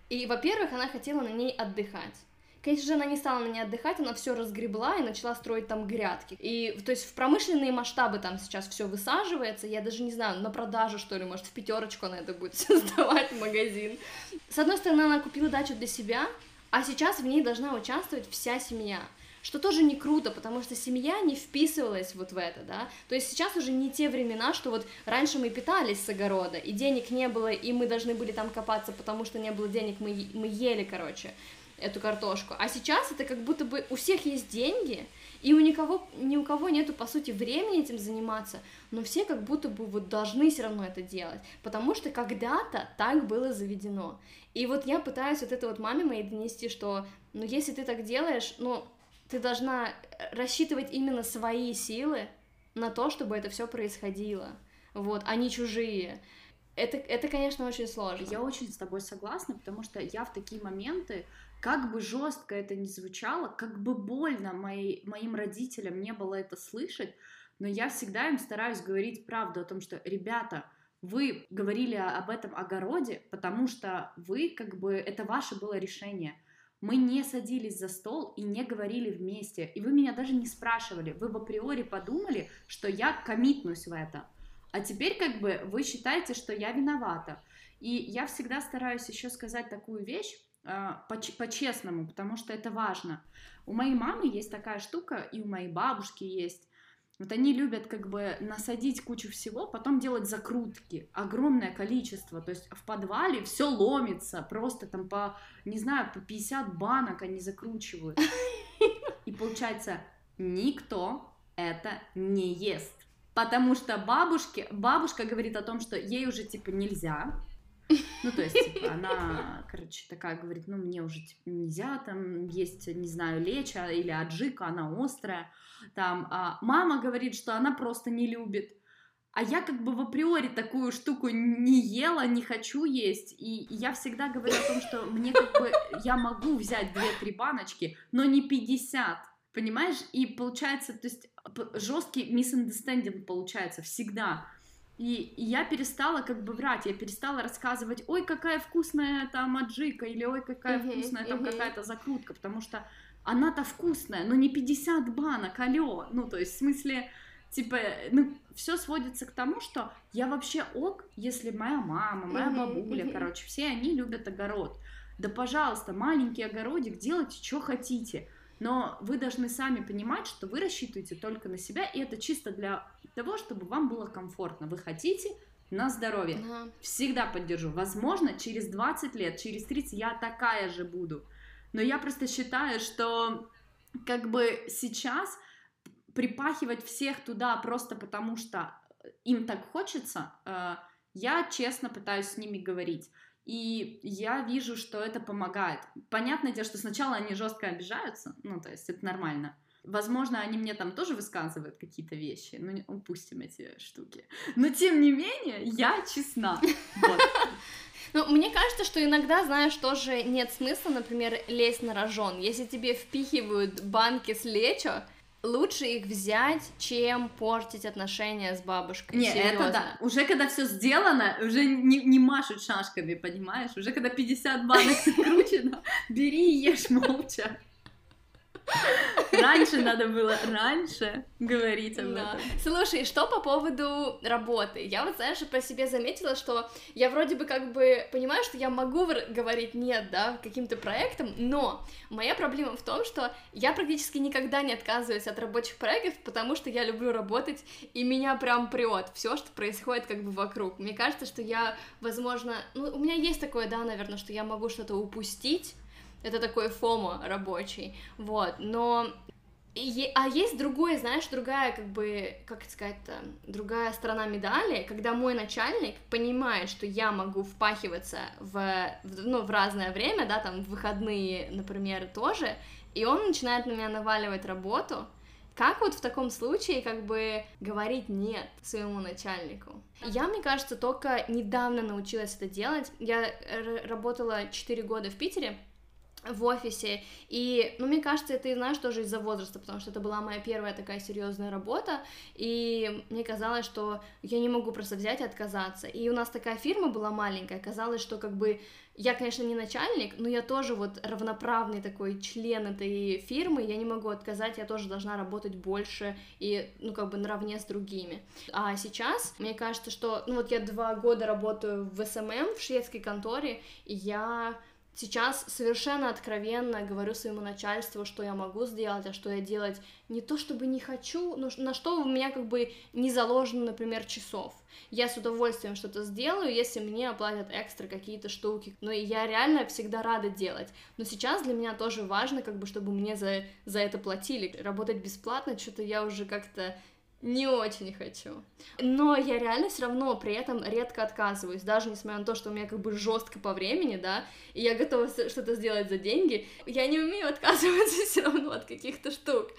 и, во-первых, она хотела на ней отдыхать. Конечно же, она не стала на ней отдыхать, она все разгребла и начала строить там грядки. И, то есть, в промышленные масштабы там сейчас все высаживается. Я даже не знаю, на продажу, что ли, может, в пятерочку она это будет создавать магазин. С одной стороны, она купила дачу для себя, а сейчас в ней должна участвовать вся семья что тоже не круто, потому что семья не вписывалась вот в это, да, то есть сейчас уже не те времена, что вот раньше мы питались с огорода, и денег не было, и мы должны были там копаться, потому что не было денег, мы, мы ели, короче, эту картошку, а сейчас это как будто бы у всех есть деньги, и у никого, ни у кого нету, по сути, времени этим заниматься, но все как будто бы вот должны все равно это делать, потому что когда-то так было заведено. И вот я пытаюсь вот это вот маме моей донести, что, ну, если ты так делаешь, ну, ты должна рассчитывать именно свои силы на то, чтобы это все происходило, вот, а не чужие. Это, это, конечно, очень сложно. Я очень с тобой согласна, потому что я в такие моменты, как бы жестко это ни звучало, как бы больно мои, моим родителям не было это слышать, но я всегда им стараюсь говорить правду о том, что, ребята, вы говорили об этом огороде, потому что вы, как бы, это ваше было решение – мы не садились за стол и не говорили вместе. И вы меня даже не спрашивали. Вы в априори подумали, что я комитнусь в это. А теперь как бы вы считаете, что я виновата. И я всегда стараюсь еще сказать такую вещь э, по-честному, потому что это важно. У моей мамы есть такая штука, и у моей бабушки есть. Вот они любят как бы насадить кучу всего, потом делать закрутки, огромное количество, то есть в подвале все ломится, просто там по, не знаю, по 50 банок они закручивают. И получается, никто это не ест. Потому что бабушке, бабушка говорит о том, что ей уже типа нельзя, ну, то есть, типа, она, короче, такая говорит, ну, мне уже, типа, нельзя там есть, не знаю, леча или аджика, она острая. Там, а мама говорит, что она просто не любит. А я как бы в априори такую штуку не ела, не хочу есть. И я всегда говорю о том, что мне как бы, я могу взять 2-3 баночки, но не 50. Понимаешь? И получается, то есть жесткий misunderstanding получается всегда. И, я перестала как бы врать, я перестала рассказывать, ой, какая вкусная там аджика, или ой, какая uh-huh, вкусная там uh-huh. какая-то закрутка, потому что она-то вкусная, но не 50 банок, алё. Ну, то есть, в смысле, типа, ну, все сводится к тому, что я вообще ок, если моя мама, моя uh-huh, бабуля, uh-huh. короче, все они любят огород. Да, пожалуйста, маленький огородик, делайте, что хотите. Но вы должны сами понимать, что вы рассчитываете только на себя, и это чисто для того, чтобы вам было комфортно. Вы хотите на здоровье. Ага. Всегда поддержу. Возможно, через 20 лет, через 30 я такая же буду. Но я просто считаю, что как бы сейчас припахивать всех туда просто потому, что им так хочется, э, я честно пытаюсь с ними говорить. И я вижу, что это помогает. Понятное дело, что сначала они жестко обижаются, ну, то есть это нормально. Возможно, они мне там тоже высказывают какие-то вещи, но упустим эти штуки. Но тем не менее, я честна. Ну, мне кажется, что иногда, знаешь, тоже нет смысла, например, лезть на рожон. Если тебе впихивают банки с лечо, лучше их взять, чем портить отношения с бабушкой. Не, это Серьёзно. да. Уже когда все сделано, уже не, не машут шашками, понимаешь? Уже когда 50 банок скручено, бери и ешь молча. Раньше надо было, раньше говорить об Да. этом. Слушай, что по поводу работы? Я вот, знаешь, по себе заметила, что я вроде бы как бы понимаю, что я могу говорить нет, да, каким-то проектам, но моя проблема в том, что я практически никогда не отказываюсь от рабочих проектов, потому что я люблю работать, и меня прям прет все, что происходит как бы вокруг. Мне кажется, что я, возможно, ну, у меня есть такое, да, наверное, что я могу что-то упустить, это такой фомо рабочий, вот, но а есть другое, знаешь, другая, как бы, как сказать-то, другая сторона медали, когда мой начальник понимает, что я могу впахиваться в, ну, в разное время, да, там, в выходные, например, тоже, и он начинает на меня наваливать работу, как вот в таком случае, как бы, говорить нет своему начальнику? Я, мне кажется, только недавно научилась это делать. Я работала 4 года в Питере, в офисе, и, ну, мне кажется, это, знаешь, тоже из-за возраста, потому что это была моя первая такая серьезная работа, и мне казалось, что я не могу просто взять и отказаться. И у нас такая фирма была маленькая, казалось, что как бы я, конечно, не начальник, но я тоже вот равноправный такой член этой фирмы, я не могу отказать, я тоже должна работать больше и, ну, как бы наравне с другими. А сейчас, мне кажется, что, ну, вот я два года работаю в СММ, в шведской конторе, и я сейчас совершенно откровенно говорю своему начальству, что я могу сделать, а что я делать не то чтобы не хочу, но на что у меня как бы не заложено, например, часов. Я с удовольствием что-то сделаю, если мне оплатят экстра какие-то штуки. Но я реально всегда рада делать. Но сейчас для меня тоже важно, как бы, чтобы мне за, за это платили. Работать бесплатно, что-то я уже как-то не очень хочу. Но я реально все равно при этом редко отказываюсь, даже несмотря на то, что у меня как бы жестко по времени, да, и я готова что-то сделать за деньги, я не умею отказываться все равно от каких-то штук.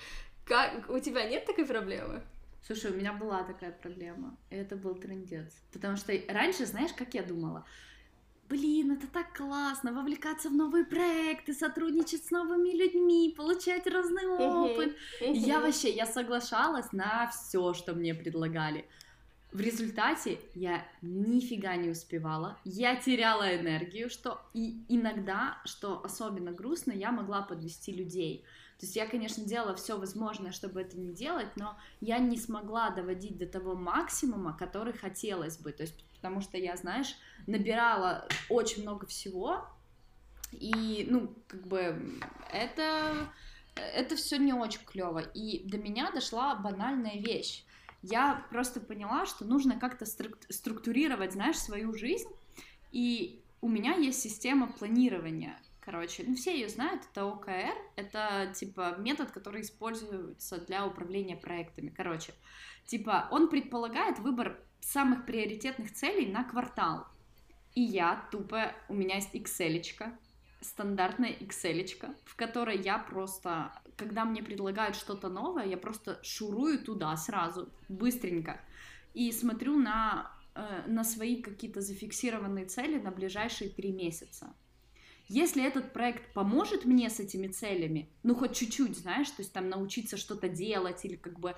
Как у тебя нет такой проблемы? Слушай, у меня была такая проблема, и это был трендец. Потому что раньше, знаешь, как я думала? Блин, это так классно, вовлекаться в новые проекты, сотрудничать с новыми людьми, получать разный опыт. Я вообще, я соглашалась на все, что мне предлагали. В результате я нифига не успевала, я теряла энергию, что и иногда, что особенно грустно, я могла подвести людей. То есть я, конечно, делала все возможное, чтобы это не делать, но я не смогла доводить до того максимума, который хотелось бы. То есть, потому что я, знаешь, набирала очень много всего, и, ну, как бы, это, это все не очень клево. И до меня дошла банальная вещь. Я просто поняла, что нужно как-то струк- структурировать, знаешь, свою жизнь. И у меня есть система планирования. Короче, ну все ее знают, это ОКР, это типа метод, который используется для управления проектами. Короче, типа он предполагает выбор самых приоритетных целей на квартал. И я тупо, у меня есть excel стандартная excel в которой я просто, когда мне предлагают что-то новое, я просто шурую туда сразу, быстренько, и смотрю на, э, на свои какие-то зафиксированные цели на ближайшие три месяца. Если этот проект поможет мне с этими целями, ну хоть чуть-чуть, знаешь, то есть там научиться что-то делать или как бы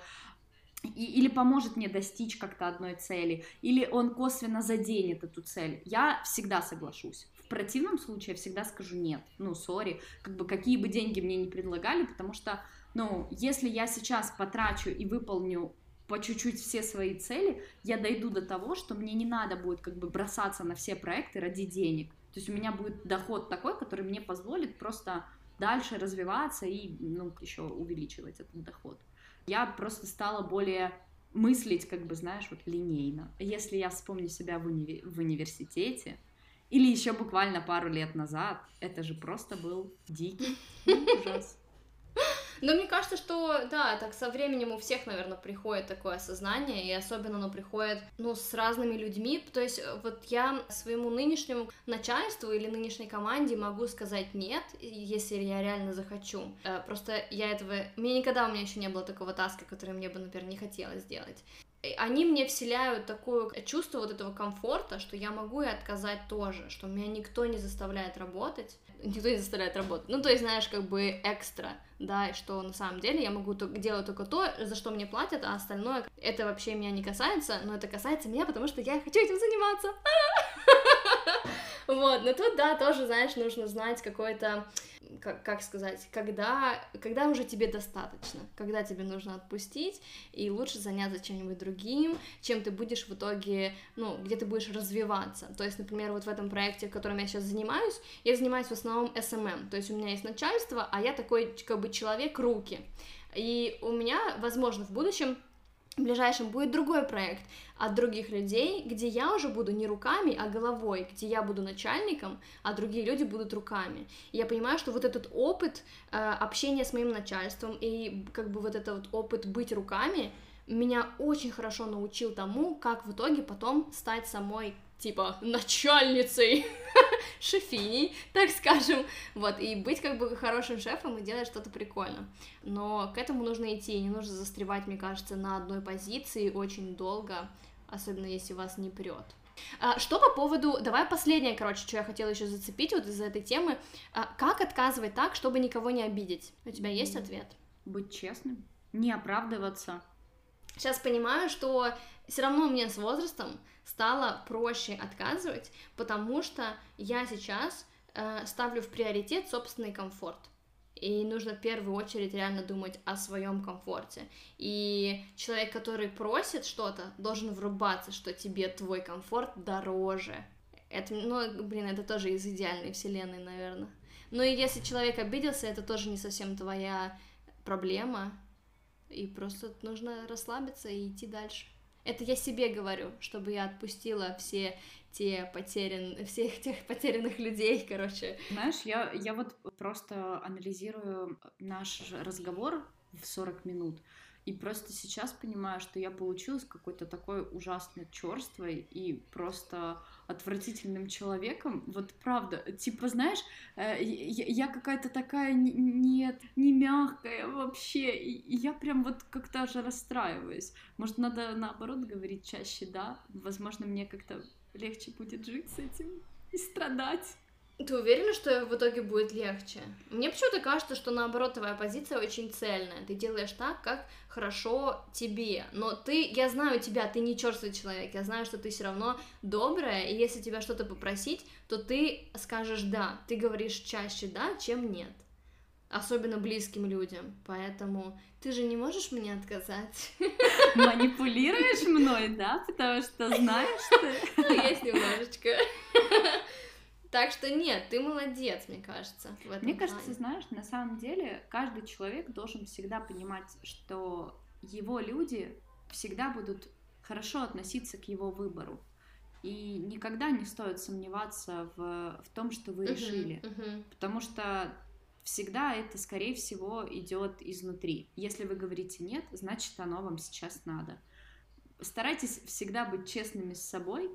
и- или поможет мне достичь как-то одной цели, или он косвенно заденет эту цель, я всегда соглашусь. В противном случае я всегда скажу нет, ну, сори, как бы какие бы деньги мне не предлагали, потому что, ну, если я сейчас потрачу и выполню по чуть-чуть все свои цели, я дойду до того, что мне не надо будет как бы бросаться на все проекты ради денег. То есть у меня будет доход такой, который мне позволит просто дальше развиваться и, ну, еще увеличивать этот доход. Я просто стала более мыслить, как бы, знаешь, вот линейно. Если я вспомню себя в, уни- в университете, или еще буквально пару лет назад, это же просто был дикий ужас. Но мне кажется, что, да, так со временем у всех, наверное, приходит такое осознание, и особенно оно приходит, ну, с разными людьми. То есть э, вот я своему нынешнему начальству или нынешней команде могу сказать нет, если я реально захочу. Э, Просто я этого... Мне никогда у меня еще не было такого таска, который мне бы, например, не хотелось сделать. э, они мне вселяют такое чувство вот этого комфорта, что я могу и отказать тоже, что меня никто не заставляет работать, никто не заставляет работать. Ну, то есть, знаешь, как бы экстра, да, что на самом деле я могу только, делать только то, за что мне платят, а остальное, это вообще меня не касается, но это касается меня, потому что я хочу этим заниматься. Вот, но тут, да, тоже, знаешь, нужно знать какой-то как, как сказать, когда, когда уже тебе достаточно, когда тебе нужно отпустить, и лучше заняться чем-нибудь другим, чем ты будешь в итоге, ну, где ты будешь развиваться. То есть, например, вот в этом проекте, в котором я сейчас занимаюсь, я занимаюсь в основном SMM, то есть у меня есть начальство, а я такой, как бы, человек-руки. И у меня, возможно, в будущем ближайшем будет другой проект от других людей, где я уже буду не руками, а головой, где я буду начальником, а другие люди будут руками. И я понимаю, что вот этот опыт э, общения с моим начальством и как бы вот этот вот опыт быть руками меня очень хорошо научил тому, как в итоге потом стать самой типа начальницей, шефиней, так скажем, вот, и быть как бы хорошим шефом и делать что-то прикольно. Но к этому нужно идти, не нужно застревать, мне кажется, на одной позиции очень долго, особенно если вас не прет. А, что по поводу, давай последнее, короче, что я хотела еще зацепить вот из-за этой темы, а, как отказывать так, чтобы никого не обидеть? У тебя есть ответ? Быть честным, не оправдываться. Сейчас понимаю, что все равно мне с возрастом стало проще отказывать, потому что я сейчас э, ставлю в приоритет собственный комфорт. И нужно в первую очередь реально думать о своем комфорте. И человек, который просит что-то, должен врубаться, что тебе твой комфорт дороже. Это, ну, блин, это тоже из идеальной вселенной, наверное. Ну и если человек обиделся, это тоже не совсем твоя проблема. И просто нужно расслабиться и идти дальше. Это я себе говорю, чтобы я отпустила все те потерян... всех тех потерянных людей, короче. Знаешь, я, я вот просто анализирую наш разговор в 40 минут, и просто сейчас понимаю, что я получилась какой-то такой ужасно черствой и просто отвратительным человеком. Вот правда, типа, знаешь, э, я, какая-то такая нет, не мягкая вообще. И, я прям вот как-то аж расстраиваюсь. Может, надо наоборот говорить чаще, да? Возможно, мне как-то легче будет жить с этим и страдать. Ты уверена, что в итоге будет легче? Мне почему-то кажется, что наоборот твоя позиция очень цельная. Ты делаешь так, как хорошо тебе. Но ты, я знаю тебя, ты не черствый человек. Я знаю, что ты все равно добрая, и если тебя что-то попросить, то ты скажешь да. Ты говоришь чаще да, чем нет. Особенно близким людям. Поэтому ты же не можешь мне отказать. Манипулируешь мной, да? Потому что знаешь ты. Ну, есть немножечко. Так что нет, ты молодец, мне кажется. В этом мне плане. кажется, знаешь, на самом деле каждый человек должен всегда понимать, что его люди всегда будут хорошо относиться к его выбору. И никогда не стоит сомневаться в, в том, что вы uh-huh, решили. Uh-huh. Потому что всегда это, скорее всего, идет изнутри. Если вы говорите нет, значит, оно вам сейчас надо. Старайтесь всегда быть честными с собой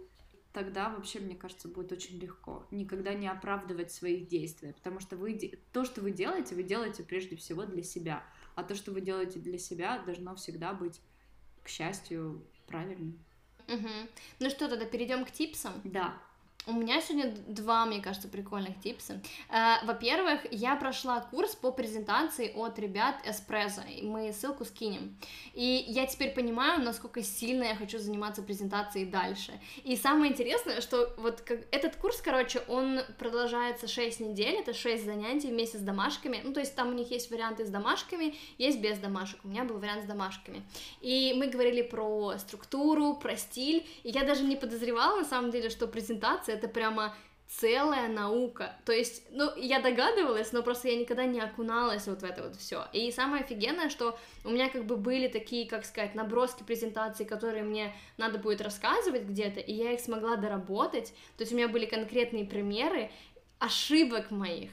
тогда вообще, мне кажется, будет очень легко. Никогда не оправдывать своих действий, потому что вы, то, что вы делаете, вы делаете прежде всего для себя, а то, что вы делаете для себя, должно всегда быть, к счастью, правильным. Угу. Ну что, тогда перейдем к типсам? Да. У меня сегодня два, мне кажется, прикольных типса. Э, во-первых, я прошла курс по презентации от ребят Эспрессо, мы ссылку скинем. И я теперь понимаю, насколько сильно я хочу заниматься презентацией дальше. И самое интересное, что вот как, этот курс, короче, он продолжается 6 недель, это 6 занятий вместе с домашками. Ну, то есть там у них есть варианты с домашками, есть без домашек. У меня был вариант с домашками. И мы говорили про структуру, про стиль, и я даже не подозревала, на самом деле, что презентация это прямо целая наука. То есть, ну, я догадывалась, но просто я никогда не окуналась вот в это вот все. И самое офигенное, что у меня как бы были такие, как сказать, наброски презентаций, которые мне надо будет рассказывать где-то, и я их смогла доработать. То есть у меня были конкретные примеры ошибок моих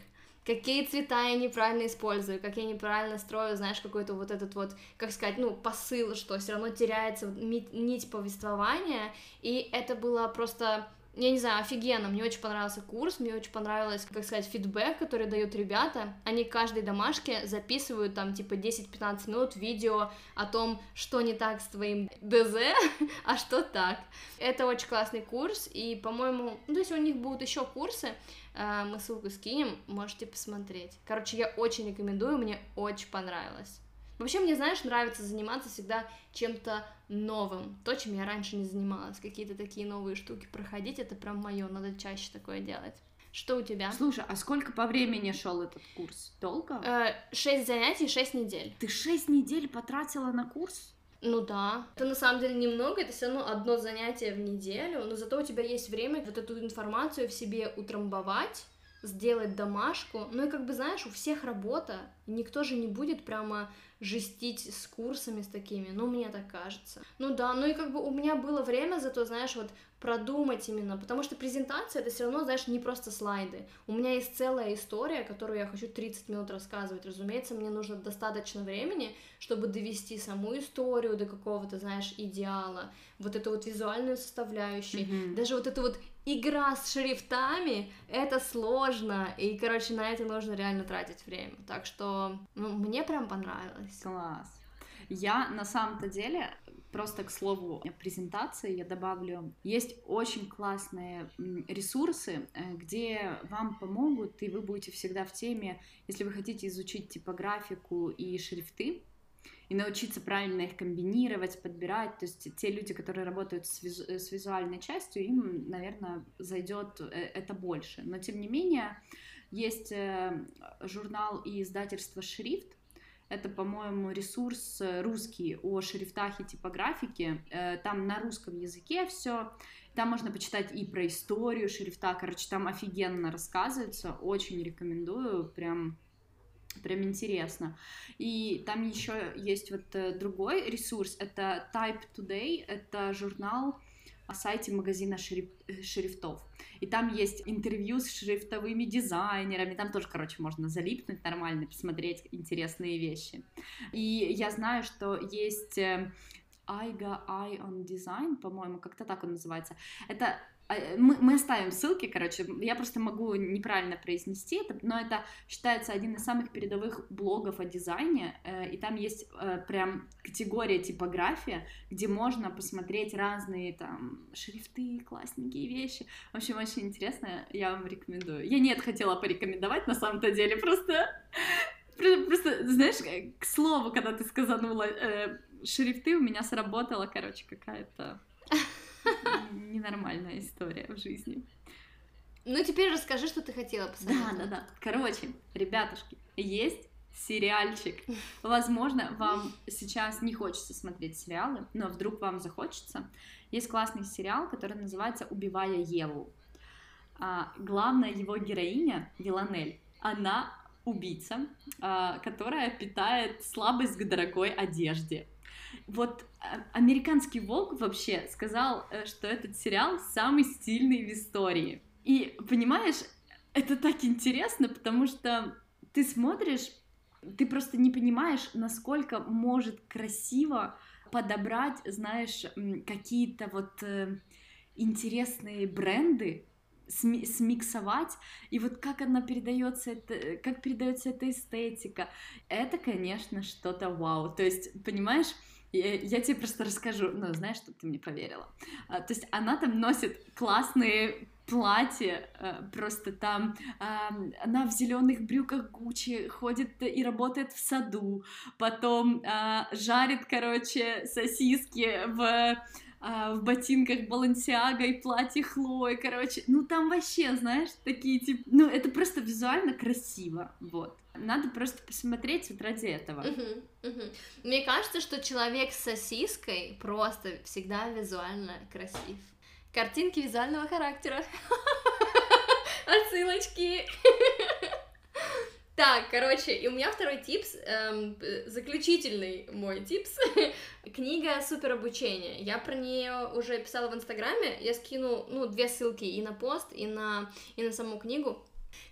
какие цвета я неправильно использую, как я неправильно строю, знаешь, какой-то вот этот вот, как сказать, ну, посыл, что все равно теряется нить повествования, и это было просто я не знаю, офигенно, мне очень понравился курс, мне очень понравилось, как сказать, фидбэк, который дают ребята, они каждой домашке записывают там типа 10-15 минут видео о том, что не так с твоим ДЗ, а что так. Это очень классный курс, и, по-моему, ну, то есть у них будут еще курсы, э, мы ссылку скинем, можете посмотреть. Короче, я очень рекомендую, мне очень понравилось. Вообще, мне, знаешь, нравится заниматься всегда чем-то новым, то, чем я раньше не занималась, какие-то такие новые штуки проходить, это прям мое, надо чаще такое делать. Что у тебя? Слушай, а сколько по времени шел этот курс? Долго? Э, Шесть занятий, шесть недель. Ты шесть недель потратила на курс? Ну да. Это на самом деле немного, это все равно одно занятие в неделю, но зато у тебя есть время вот эту информацию в себе утрамбовать, сделать домашку. Ну и как бы знаешь, у всех работа, никто же не будет прямо жестить с курсами с такими, ну мне так кажется. Ну да, ну и как бы у меня было время зато, знаешь, вот продумать именно, потому что презентация это все равно, знаешь, не просто слайды. У меня есть целая история, которую я хочу 30 минут рассказывать. Разумеется, мне нужно достаточно времени, чтобы довести саму историю до какого-то, знаешь, идеала, вот эту вот визуальную составляющую, Мгм. даже вот эту вот игра с шрифтами, это сложно, и, короче, на это нужно реально тратить время. Так что ну, мне прям понравилось. Класс. Я на самом-то деле, просто к слову презентации я добавлю, есть очень классные ресурсы, э, где вам помогут, и вы будете всегда в теме, если вы хотите изучить типографику и шрифты, и научиться правильно их комбинировать, подбирать. То есть те люди, которые работают с, визу- э, с визуальной частью, им, наверное, зайдет э, это больше. Но тем не менее, есть э, журнал и издательство «Шрифт», это, по-моему, ресурс русский о шрифтах и типографике. Там на русском языке все. Там можно почитать и про историю шрифта. Короче, там офигенно рассказывается. Очень рекомендую. Прям прям интересно. И там еще есть вот э, другой ресурс, это Type Today, это журнал о сайте магазина шриф- шрифтов. И там есть интервью с шрифтовыми дизайнерами, там тоже, короче, можно залипнуть нормально, посмотреть интересные вещи. И я знаю, что есть э, Aiga Eye on Design, по-моему, как-то так он называется. Это мы, мы оставим ссылки, короче, я просто могу неправильно произнести это, но это считается один из самых передовых блогов о дизайне, э, и там есть э, прям категория типография, где можно посмотреть разные там шрифты, классненькие вещи. В общем, очень интересно, я вам рекомендую. Я нет хотела порекомендовать на самом-то деле, просто, просто, просто, знаешь, э, к слову, когда ты сказанула э, шрифты, у меня сработала, короче, какая-то ненормальная история в жизни. Ну, теперь расскажи, что ты хотела Да, посоветовать. да, да. Короче, ребятушки, есть сериальчик. Возможно, вам сейчас не хочется смотреть сериалы, но вдруг вам захочется. Есть классный сериал, который называется «Убивая Еву». А, главная его героиня, Виланель, она убийца, а, которая питает слабость к дорогой одежде. Вот а, американский волк вообще сказал, э, что этот сериал самый стильный в истории. И понимаешь, это так интересно, потому что ты смотришь, ты просто не понимаешь, насколько может красиво подобрать, знаешь, какие-то вот э, интересные бренды, сми- смиксовать, и вот как она передается, это, как передается эта эстетика, это, конечно, что-то вау. То есть, понимаешь, я, я тебе просто расскажу, ну, знаешь, чтобы ты мне поверила. А, то есть она там носит классные платья, э, просто там а, она в зеленых брюках Гуччи ходит и работает в саду, потом а, жарит, короче, сосиски в а, в ботинках Балансиага и платье Хлои, короче, ну там вообще, знаешь, такие типа, ну это просто визуально красиво, вот. Надо просто посмотреть вот ради этого. Мгм, мгм. Мне кажется, что человек с сосиской просто всегда визуально красив. Картинки визуального характера. Отсылочки. Так, короче, и у меня второй типс, эм, п- заключительный мой типс, книга супер обучение. Я про нее уже писала в Инстаграме, я скину, ну, две ссылки и на пост, и на, и на саму книгу.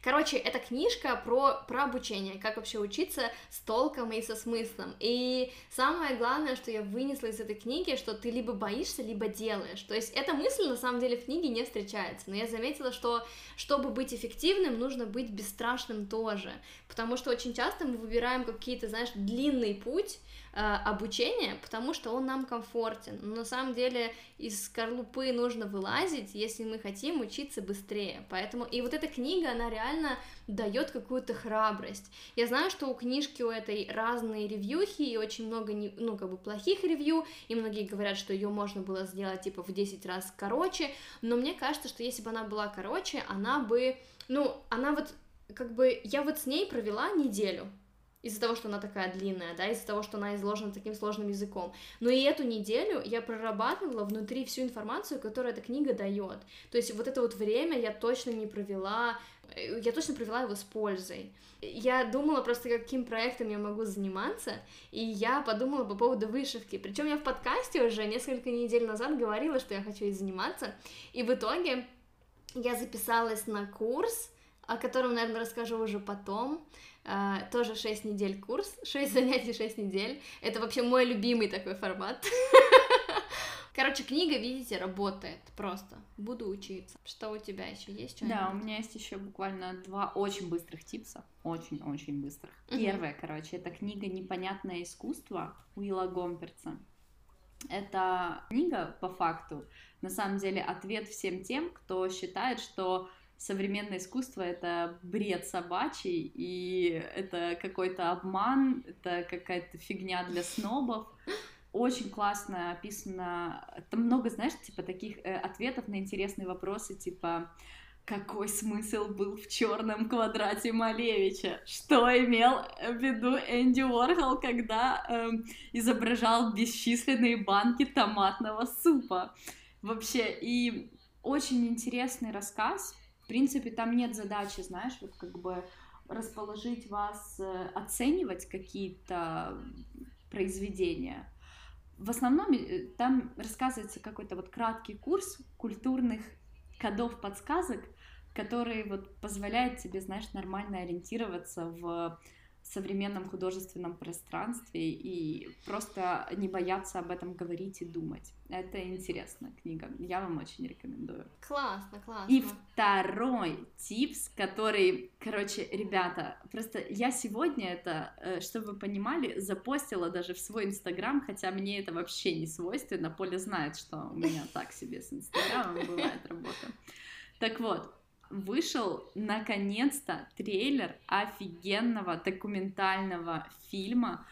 Короче, это книжка про, про обучение, как вообще учиться с толком и со смыслом. И самое главное, что я вынесла из этой книги, что ты либо боишься, либо делаешь. То есть эта мысль на самом деле в книге не встречается. Но я заметила, что чтобы быть эффективным, нужно быть бесстрашным тоже. Потому что очень часто мы выбираем какие-то, знаешь, длинный путь, Э, обучения, потому что он нам комфортен. Но на самом деле из скорлупы нужно вылазить, если мы хотим учиться быстрее. Поэтому и вот эта книга, она реально дает какую-то храбрость. Я знаю, что у книжки у этой разные ревьюхи и очень много, ну, как бы плохих ревью, и многие говорят, что ее можно было сделать типа в 10 раз короче, но мне кажется, что если бы она была короче, она бы, ну, она вот как бы я вот с ней провела неделю, из-за того, что она такая длинная, да, из-за того, что она изложена таким сложным языком. Но и эту неделю я прорабатывала внутри всю информацию, которую эта книга дает. То есть вот это вот время я точно не провела, э, я точно провела его с пользой. Я думала просто, каким проектом я могу заниматься, и я подумала по поводу вышивки. Причем я в подкасте уже несколько недель назад говорила, что я хочу ей заниматься, и в итоге я записалась на курс, о котором, наверное, расскажу уже потом. Uh, тоже 6 недель курс, 6 занятий, 6 недель. Это вообще мой любимый такой формат. Короче, книга, видите, работает просто. Буду учиться. Что у тебя еще есть? Да, у меня есть еще буквально два очень быстрых типса. Очень-очень быстрых. Угу. Первое, короче, это книга «Непонятное искусство» Уилла Гомперца. Это книга, по факту, на самом деле, ответ всем тем, кто считает, что современное искусство — это бред собачий, и это какой-то обман, это какая-то фигня для снобов. Очень классно описано. Там много, знаешь, типа таких э, ответов на интересные вопросы, типа какой смысл был в черном квадрате Малевича? Что имел в виду Энди Уорхол, когда э, изображал бесчисленные банки томатного супа? Вообще, и очень интересный рассказ, в принципе, там нет задачи, знаешь, вот как бы расположить вас, э, оценивать какие-то произведения. В основном э, там рассказывается какой-то вот краткий курс культурных кодов подсказок, который вот позволяет тебе, знаешь, нормально ориентироваться в современном художественном пространстве и просто не бояться об этом говорить и думать. Это интересная книга, я вам очень рекомендую. Классно, классно. И второй типс, который, короче, ребята, просто я сегодня это, э, чтобы вы понимали, запостила даже в свой инстаграм, хотя мне это вообще не свойственно, Поля знает, что у меня так себе с инстаграмом бывает работа. Так вот, вышел наконец-то трейлер офигенного документального фильма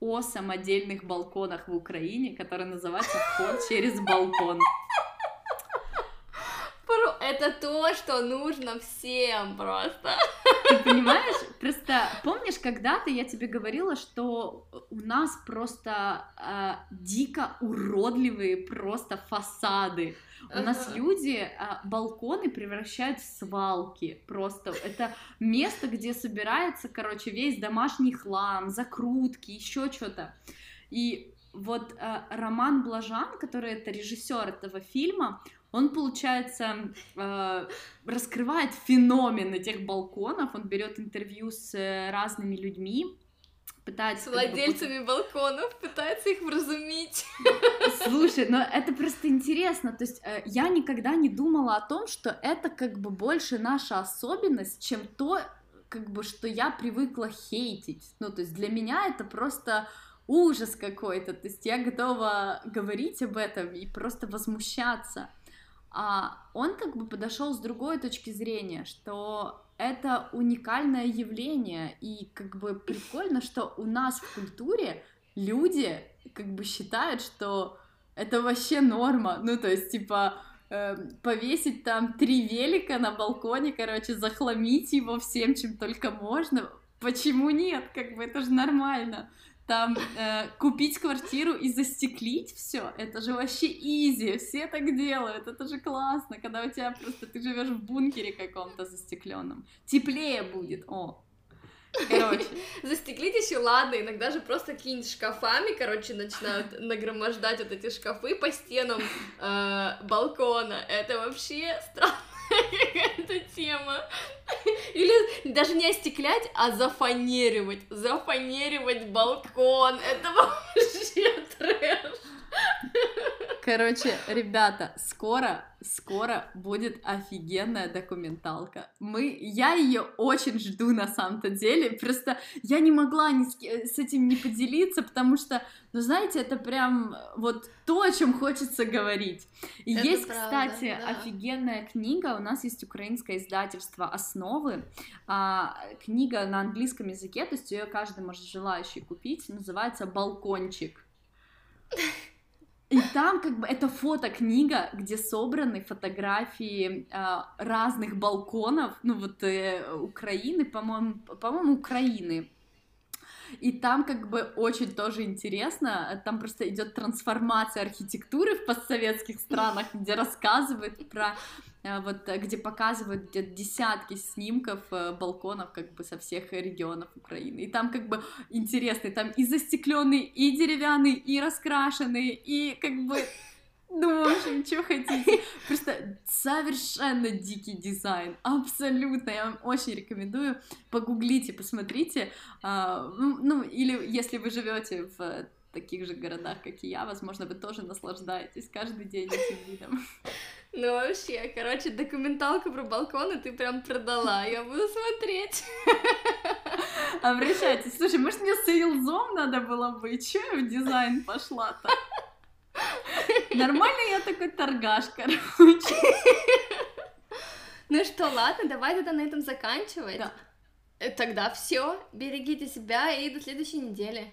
о самодельных балконах в Украине, который называется «Вход через балкон». Это то, что нужно всем просто. Ты понимаешь? Просто помнишь, когда-то я тебе говорила, что у нас просто э, дико уродливые просто фасады. У ага. нас люди а, балконы превращают в свалки. Просто это место, где собирается, короче, весь домашний хлам, закрутки, еще что-то. И вот а, Роман Блажан, который это режиссер этого фильма, он, получается, э, раскрывает феномен этих балконов, он берет интервью с разными людьми, пытается... С владельцами как бы... балконов, пытается их вразумить. Слушай, но это просто интересно, то есть э, я никогда не думала о том, что это как бы больше наша особенность, чем то, как бы, что я привыкла хейтить. Ну, то есть для меня это просто ужас какой-то, то есть я готова говорить об этом и просто возмущаться он как бы подошел с другой точки зрения, что это уникальное явление, и как бы прикольно, что у нас в культуре люди как бы считают, что это вообще норма, ну то есть типа э, повесить там три велика на балконе, короче, захламить его всем, чем только можно, почему нет, как бы это же нормально там э, купить квартиру и застеклить все, это же вообще изи, все так делают, это же классно, когда у тебя просто ты живешь в бункере каком-то застекленном, теплее будет, о. Короче. Застеклить еще ладно, иногда же просто какими-нибудь шкафами, короче, начинают нагромождать вот эти шкафы по стенам э, балкона. Это вообще странно какая-то тема. Или даже не остеклять, а зафанеривать. Зафанеривать балкон. Это вообще трэш. Короче, ребята, скоро, скоро будет офигенная документалка. Мы, я ее очень жду на самом-то деле. Просто я не могла ни с, с этим не поделиться, потому что, ну знаете, это прям вот то, о чем хочется говорить. И Это есть, правда, кстати, да. офигенная книга. У нас есть украинское издательство "Основы". А, книга на английском языке, то есть ее каждый может желающий купить. Называется "Балкончик". И там как бы это фотокнига, где собраны фотографии а, разных балконов, ну вот э, Украины, по-моему, по-моему, Украины. И там как бы очень тоже интересно, там просто идет трансформация архитектуры в постсоветских странах, где рассказывают про э, вот э, где показывают десятки снимков э, балконов как бы со всех регионов Украины. И там как бы интересный, там и застекленный, и деревянный, и раскрашенный, и как бы ну, в общем, что хотите. Просто совершенно дикий дизайн. Абсолютно. Я вам очень рекомендую. Погуглите, посмотрите. А, ну, ну, или если вы живете в таких же городах, как и я, возможно, вы тоже наслаждаетесь каждый день этим видом. Ну вообще, короче, документалку про балконы ты прям продала. Я буду смотреть. Обращайтесь. Слушай, может, мне сейлзом надо было быть? Чё я в дизайн пошла-то? Нормально я такой торгаш, короче. Ну что, ладно, давай тогда на этом заканчивать. Да. Э, Тогда все. Берегите себя и до следующей недели.